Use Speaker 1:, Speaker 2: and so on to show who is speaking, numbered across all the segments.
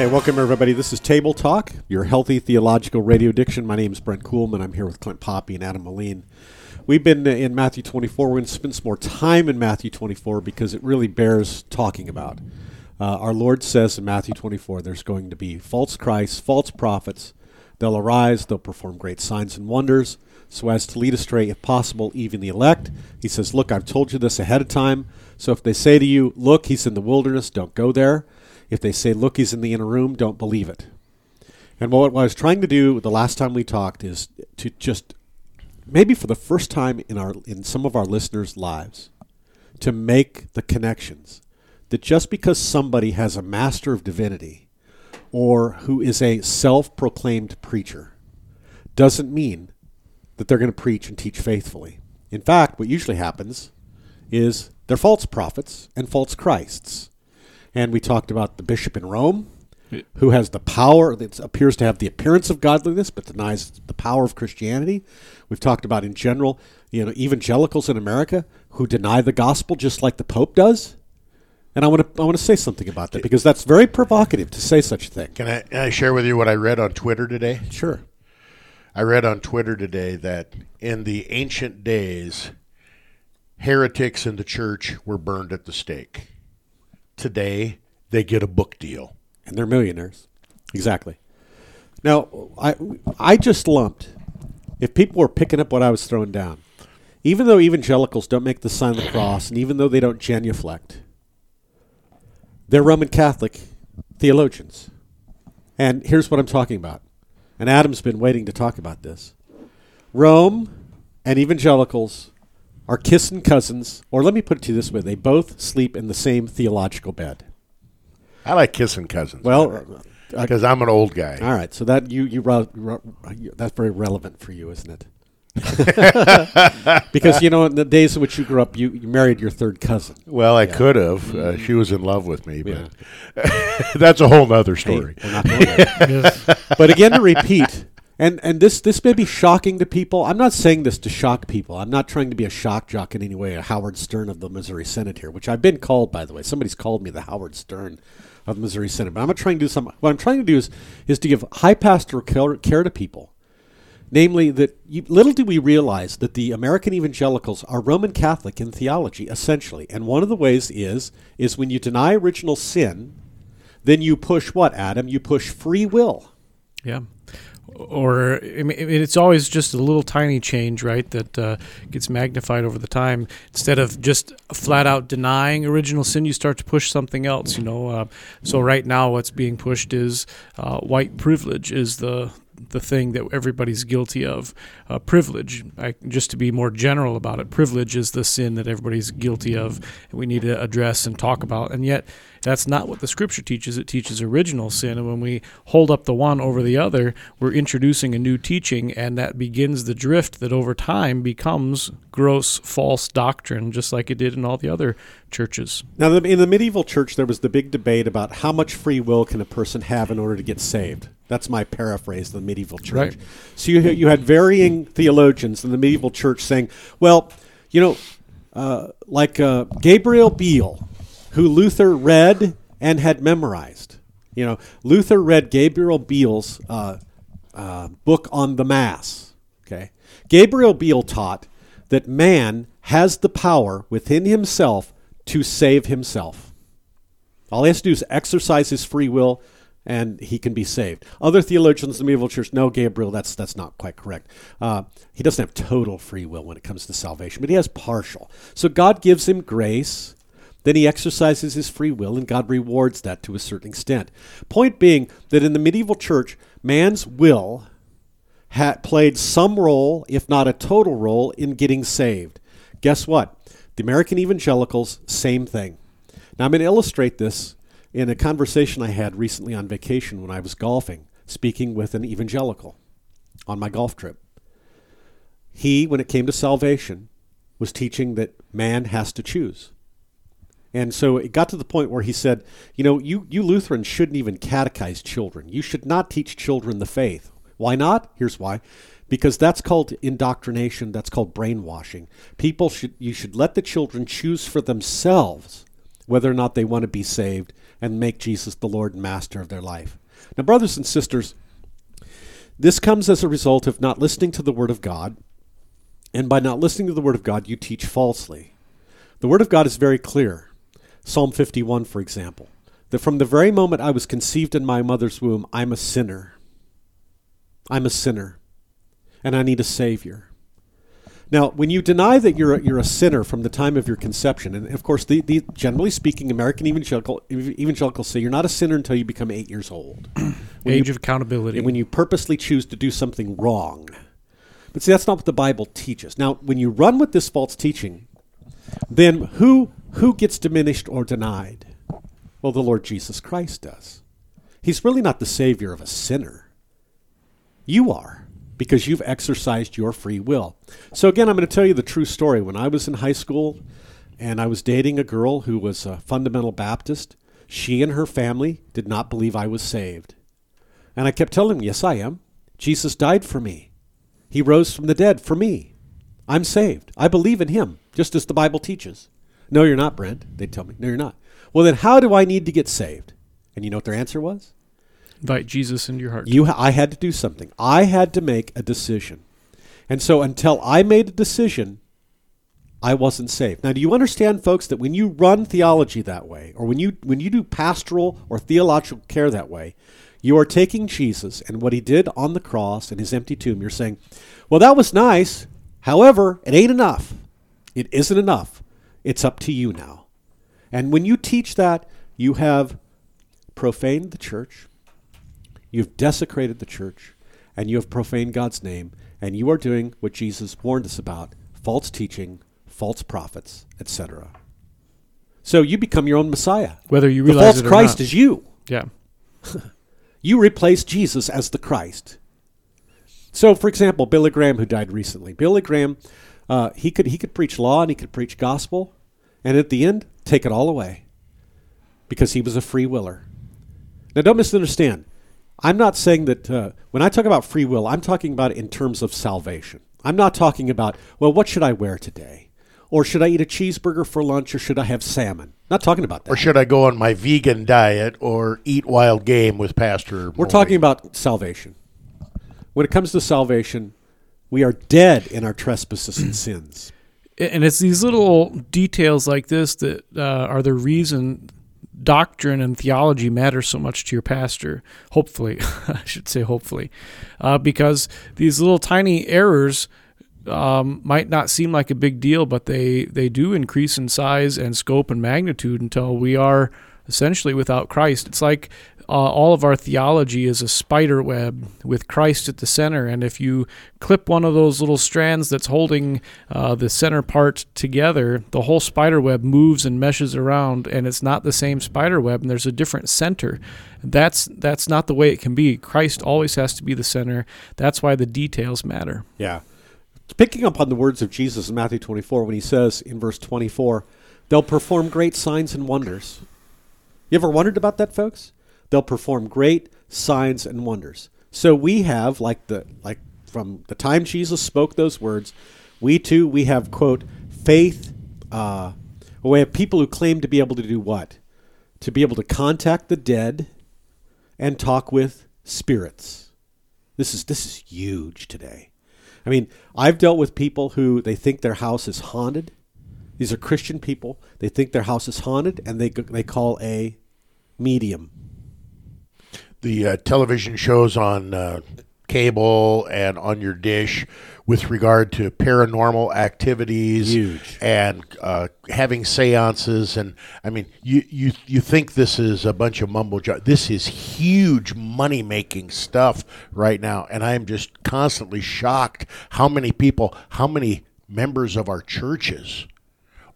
Speaker 1: Hey, welcome everybody. This is Table Talk, your healthy theological radio diction. My name is Brent Kuhlman. I'm here with Clint Poppe and Adam Moline. We've been in Matthew 24. We're going to spend some more time in Matthew 24 because it really bears talking about. Uh, our Lord says in Matthew 24 there's going to be false Christs, false prophets. They'll arise, they'll perform great signs and wonders so as to lead astray, if possible, even the elect. He says, Look, I've told you this ahead of time. So if they say to you, Look, he's in the wilderness, don't go there. If they say, Look, he's in the inner room, don't believe it. And what, I was trying to do the last time we talked is to just maybe for the first time in our in some of our listeners' lives to make the connections that just because somebody has a master of divinity or who is a self-proclaimed preacher doesn't mean that they're going to preach and teach faithfully. In fact, what usually happens is they're false prophets and false Christs. And we talked about the bishop in Rome who has the power that appears to have the appearance of godliness but denies the power of Christianity. We've talked about in general, you know, evangelicals in America who deny the gospel just like the Pope does. And I want to I want to say something about that because that's very provocative to say such a thing.
Speaker 2: Can I, can I share with you what I read on Twitter today?
Speaker 1: Sure.
Speaker 2: I read on Twitter today that in the ancient days, heretics in the church were burned at the stake. Today, they get a book deal.
Speaker 1: and they're millionaires. Exactly. Now, I I just lumped. If people were picking up what I was throwing down, even though evangelicals don't make the sign of the cross, and even though they don't genuflect, they're Roman Catholic theologians. And here's what I'm talking about. And Adam's been waiting to talk about this. Rome and evangelicals are kissing cousins, or let me put it to you this way: they both sleep in the same theological bed.
Speaker 2: I like kissing cousins.
Speaker 1: Well, uh,
Speaker 2: because I'm an old guy.
Speaker 1: All right, so that you you, re- re- you that's very relevant for you, isn't it? because you know, in the days in which you grew up, you, you married your third cousin.
Speaker 2: Well, I could have. Uh, she was in love with me, but that's a whole other story.
Speaker 1: Hey, we're not going there. but again, to repeat, and and this this may be shocking to people. I'm not saying this to shock people. I'm not trying to be a shock jock in any way, a Howard Stern of the Missouri Synod here, which I've been called, by the way. Somebody's called me the Howard Stern of the Missouri Synod. But I'm not trying to do something. What I'm trying to do is is to give high pastoral care, care to people. Namely, that you, little do we realize that the American evangelicals are Roman Catholic in theology, essentially. And one of the ways is is when you deny original sin, then you push what, Adam? You push free will.
Speaker 3: Yeah. Or I mean, it's always just a little tiny change, right? That uh, gets magnified over the time. Instead of just flat out denying original sin, you start to push something else. You know. Uh, so right now, what's being pushed is uh, white privilege is the the thing that everybody's guilty of. Uh, privilege, I, just to be more general about it, privilege is the sin that everybody's guilty of, and we need to address and talk about. And yet, that's not what the Scripture teaches. It teaches original sin, and when we hold up the one over the other, we're introducing a new teaching, and that begins the drift that over time becomes gross false doctrine, just like it did in all the other churches.
Speaker 1: Now, in the medieval church, there was the big debate about how much free will can a person have in order to get saved. That's my paraphrase of the medieval church.
Speaker 3: Right.
Speaker 1: So you, you had varying theologians in the medieval church saying, well, you know, uh, like uh, Gabriel Biel, who Luther read and had memorized. You know, Luther read Gabriel Biel's uh, uh, book on the Mass. Okay, Gabriel Biel taught that man has the power within himself to save himself. All he has to do is exercise his free will, and he can be saved. Other theologians in the medieval church, no, Gabriel, that's that's not quite correct. Uh, he doesn't have total free will when it comes to salvation, but he has partial. So God gives him grace. Then he exercises his free will, and God rewards that to a certain extent. Point being that in the medieval church, man's will had played some role, if not a total role, in getting saved. Guess what? The American evangelicals, same thing. Now I'm going to illustrate this in a conversation I had recently on vacation when I was golfing, speaking with an evangelical on my golf trip. He, when it came to salvation, was teaching that man has to choose. And so it got to the point where he said, You know, you, you Lutherans shouldn't even catechize children. You should not teach children the faith. Why not? Here's why. Because that's called indoctrination, that's called brainwashing. People should you should let the children choose for themselves whether or not they want to be saved and make Jesus the Lord and Master of their life. Now, brothers and sisters, this comes as a result of not listening to the Word of God. And by not listening to the Word of God, you teach falsely. The Word of God is very clear. Psalm 51, for example, that from the very moment I was conceived in my mother's womb, I'm a sinner. I'm a sinner, and I need a Savior. Now, when you deny that you're a, you're a sinner from the time of your conception, and of course, the, the generally speaking, American evangelical evangelicals say you're not a sinner until you become eight years old.
Speaker 3: Age
Speaker 1: you,
Speaker 3: of accountability.
Speaker 1: when you purposely choose to do something wrong. But see, that's not what the Bible teaches. Now, when you run with this false teaching, then who who gets diminished or denied? Well, the Lord Jesus Christ does. He's really not the savior of a sinner. You are because you've exercised your free will. So, again, I'm going to tell you the true story. When I was in high school and I was dating a girl who was a fundamental Baptist, she and her family did not believe I was saved. And I kept telling them, Yes, I am. Jesus died for me, He rose from the dead for me. I'm saved. I believe in Him, just as the Bible teaches. No, you're not, Brent. They'd tell me, No, you're not. Well, then how do I need to get saved? And you know what their answer was?
Speaker 3: Invite Jesus into your heart.
Speaker 1: You, I had to do something. I had to make a decision. And so until I made a decision, I wasn't saved. Now, do you understand, folks, that when you run theology that way, or when you when you do pastoral or theological care that way, you are taking Jesus and what he did on the cross and his empty tomb. You're saying, "Well, that was nice. However, it ain't enough. It isn't enough. It's up to you now." And when you teach that, you have profaned the church. You've desecrated the church and you have profaned God's name, and you are doing what Jesus warned us about false teaching, false prophets, etc. So you become your own Messiah.
Speaker 3: Whether you
Speaker 1: The
Speaker 3: realize
Speaker 1: false
Speaker 3: it or
Speaker 1: Christ
Speaker 3: not.
Speaker 1: is you.
Speaker 3: yeah.
Speaker 1: You replace Jesus as the Christ. So, for example, Billy Graham, who died recently, Billy Graham, uh, he could he could preach law and he could preach gospel, and at the end, take it all away, because he was a free willer. Now, don't misunderstand. I'm not saying that uh, when I talk about free will, I'm talking about it in terms of salvation. I'm not talking about well, what should I wear today, or should I eat a cheeseburger for lunch, or should I have salmon? Not talking about that.
Speaker 2: Or should I go on my vegan diet or eat wild game with Pastor?
Speaker 1: We're talking about salvation. When it comes to salvation, we are dead in our trespasses and sins.
Speaker 3: and it's these little details like this that uh, are the reason doctrine and theology matter so much to your pastor. Hopefully, I should say hopefully, uh, because these little tiny errors um, might not seem like a big deal, but they they do increase in size and scope and magnitude until we are essentially without Christ. It's like uh, all of our theology is a spider web with Christ at the center. And if you clip one of those little strands that's holding uh, the center part together, the whole spider web moves and meshes around, and it's not the same spider web, and there's a different center. That's that's not the way it can be. Christ always has to be the center. That's why the details matter.
Speaker 1: Yeah. Picking up on the words of Jesus in Matthew 24 when he says in verse 24, they'll perform great signs and wonders. You ever wondered about that, folks? They'll perform great signs and wonders. So we have, like the like from the time Jesus spoke those words, we too we have quote faith. Uh, we have people who claim to be able to do what? To be able to contact the dead and talk with spirits. This is this is huge today. I mean, I've dealt with people who they think their house is haunted. These are Christian people. They think their house is haunted, and they they call a medium.
Speaker 2: The uh, television shows on uh, cable and on your dish with regard to paranormal activities
Speaker 1: Huge.
Speaker 2: and uh, having seances and I mean you, you you think this is a bunch of mumbo jumbo this is huge money making stuff right now and I am just constantly shocked how many people how many members of our churches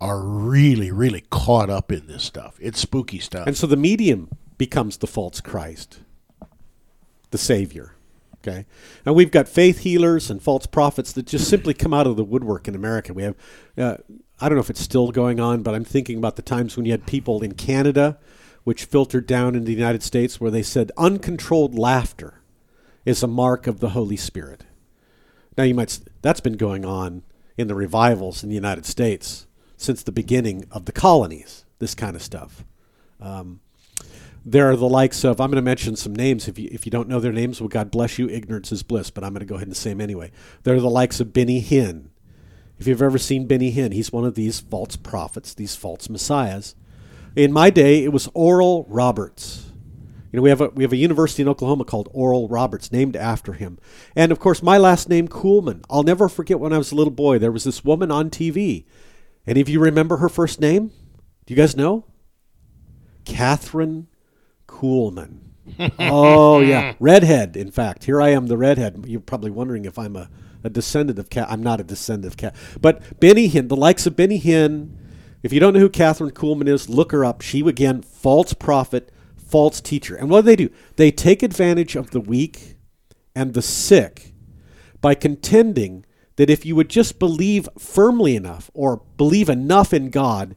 Speaker 2: are really really caught up in this stuff. It's spooky stuff.
Speaker 1: And so the medium becomes the false Christ, the Savior. Okay, and we've got faith healers and false prophets that just simply come out of the woodwork in America. We have, uh, I don't know if it's still going on, but I'm thinking about the times when you had people in Canada, which filtered down into the United States, where they said uncontrolled laughter is a mark of the Holy Spirit. Now you might that's been going on in the revivals in the United States since the beginning of the colonies. this kind of stuff. Um, there are the likes of I'm going to mention some names. If you if you don't know their names, well, God bless you. Ignorance is bliss. But I'm going to go ahead and say them anyway. There are the likes of Benny Hinn. If you've ever seen Benny Hinn, he's one of these false prophets, these false messiahs. In my day, it was Oral Roberts. You know, we have a we have a university in Oklahoma called Oral Roberts, named after him. And of course, my last name Kuhlman I'll never forget when I was a little boy. There was this woman on TV. Any of you remember her first name? Do you guys know? Kathryn Kuhlman. oh yeah, redhead. In fact, here I am, the redhead. You're probably wondering if I'm a, a descendant of Cat. I'm not a descendant of Cat. But Benny Hinn, the likes of Benny Hinn. If you don't know who Kathryn Kuhlman is, look her up. She again, false prophet, false teacher. And what do they do? They take advantage of the weak and the sick by contending that if you would just believe firmly enough or believe enough in God,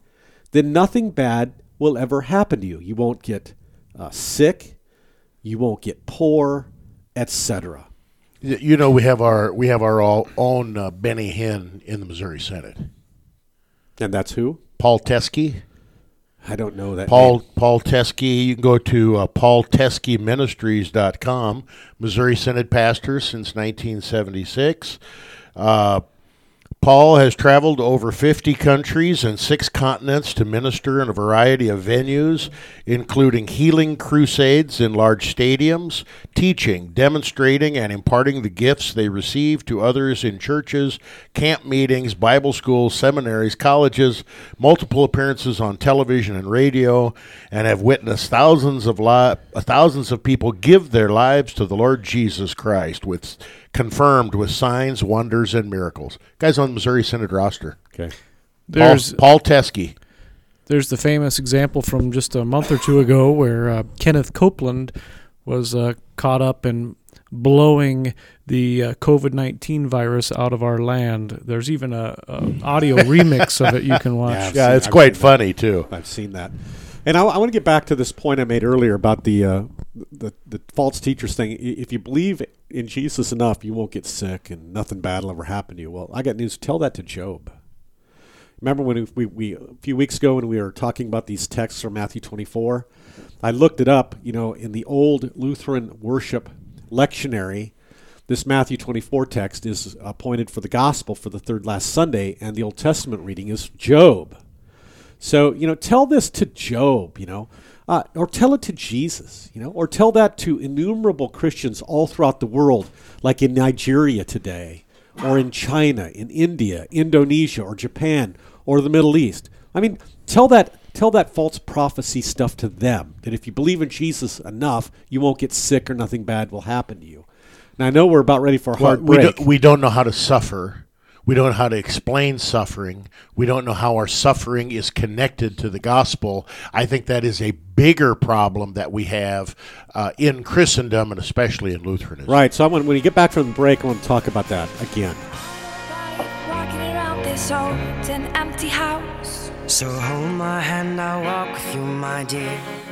Speaker 1: then nothing bad will ever happen to you. You won't get uh, sick, you won't get poor, etc.
Speaker 2: You know, we have our we have our all, own uh, Benny Hinn in the Missouri Synod.
Speaker 1: And that's who?
Speaker 2: Paul Teskey.
Speaker 1: I don't know that.
Speaker 2: Paul
Speaker 1: name.
Speaker 2: Paul Teskey. You can go to uh, paulteskeyministries.com. Missouri Synod pastor since 1976. Uh, Paul has traveled over 50 countries and six continents to minister in a variety of venues, including healing crusades in large stadiums, teaching, demonstrating, and imparting the gifts they receive to others in churches, camp meetings, Bible schools, seminaries, colleges, multiple appearances on television and radio, and have witnessed thousands of li- thousands of people give their lives to the Lord Jesus Christ with confirmed with signs, wonders, and miracles. Guys on the Missouri Synod roster.
Speaker 1: Okay.
Speaker 3: There's
Speaker 2: Paul, Paul Teskey.
Speaker 3: there's the famous example from just a month or two ago where uh, Kenneth Copeland was uh, caught up in blowing the uh, COVID nineteen virus out of our land. There's even a, a audio remix of it you can watch.
Speaker 1: I've
Speaker 2: Yeah,
Speaker 1: seen-
Speaker 2: it's
Speaker 1: I've
Speaker 2: quite
Speaker 1: seen that.
Speaker 2: funny too.
Speaker 1: I've seen that. And I, I want to get back to this point I made earlier about the, uh, the the false teachers thing. If you believe in Jesus enough, you won't get sick and nothing bad will ever happen to you. Well, I got news. Tell that to Job. Remember when we, we a few weeks ago when we were talking about these texts from Matthew 24? I looked it up. You know, in the old Lutheran worship lectionary, this Matthew 24 text is appointed for the gospel for the third last Sunday, and the Old Testament reading is Job. So, you know, tell this to Job, you know, uh, or tell it to Jesus, you know, or tell that to innumerable Christians all throughout the world, like in Nigeria today, or in China, in India, Indonesia, or Japan, or the Middle East. I mean, tell that tell that false prophecy stuff to them. That if you believe in Jesus enough, you won't get sick or nothing bad will happen to you. Now I know we're about ready for a
Speaker 2: Well,
Speaker 1: hard
Speaker 2: we,
Speaker 1: break.
Speaker 2: we don't know how to suffer. We don't know how to explain suffering. We don't know how our suffering is connected to the gospel. I think that is a bigger problem that we have uh, in Christendom and especially in Lutheranism.
Speaker 1: right. So I want, when you get back from the break, I want to talk about that again.
Speaker 4: Walking around this old and empty house.
Speaker 5: So hold my hand, I'll walk with you, my dear.